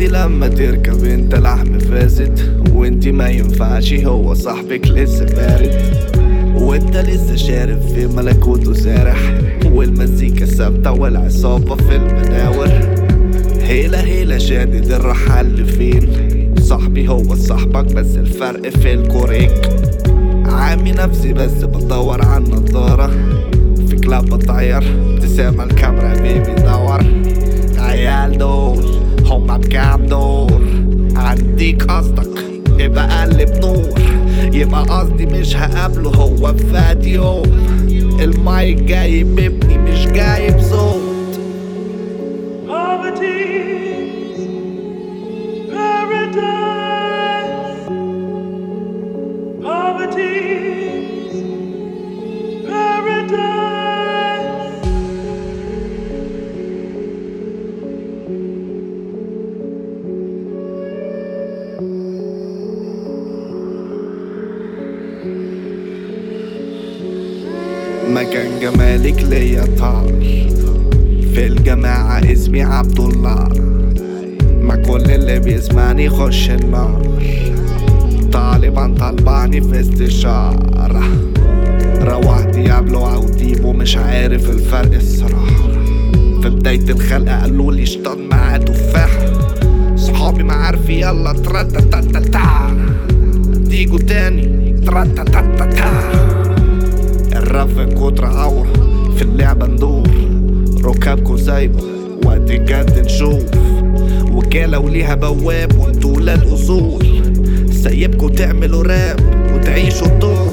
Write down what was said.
لما تركب انت لحم فاسد وانت ما ينفعش هو صاحبك لسه بارد. وانت لسه شارب في ملكوته سارح والمزيكا ثابتة والعصابة في المناور. هيلا هيلا شادد الرحل فين صاحبي هو صاحبك بس الفرق في الكوريك. عامي نفسي بس بدور على النضارة في كلاب بطير ابتسامة الكاميرا بيبي دور عيال دول هما بكام دور؟ عنديك قصدك يبقى قلب نور. يبقى قصدي مش هقابله هو فات يوم. المايك جايب ابني مش جايب صوت. Poverty's مكان جمالك ليا طار. في الجماعة اسمي عبد الله ما كل اللي بيسمعني خش النار. طالبا طلباني في استشارة. روحت يابلو أو ديبو مش عارف الفرق الصراحة. في بداية الخلق قالوا لي اشطان معاه تفاح. صحابي ما عارفي يلا ترتتتتا تيجوا تاني ترتتتتا الراب الرف كتر عورة في اللعبة ندور. ركابكو سايبة وقت الجد نشوف. وكالة وليها بواب وانتو لا الأصول سايبكوا تعملوا راب وتعيشوا الدور.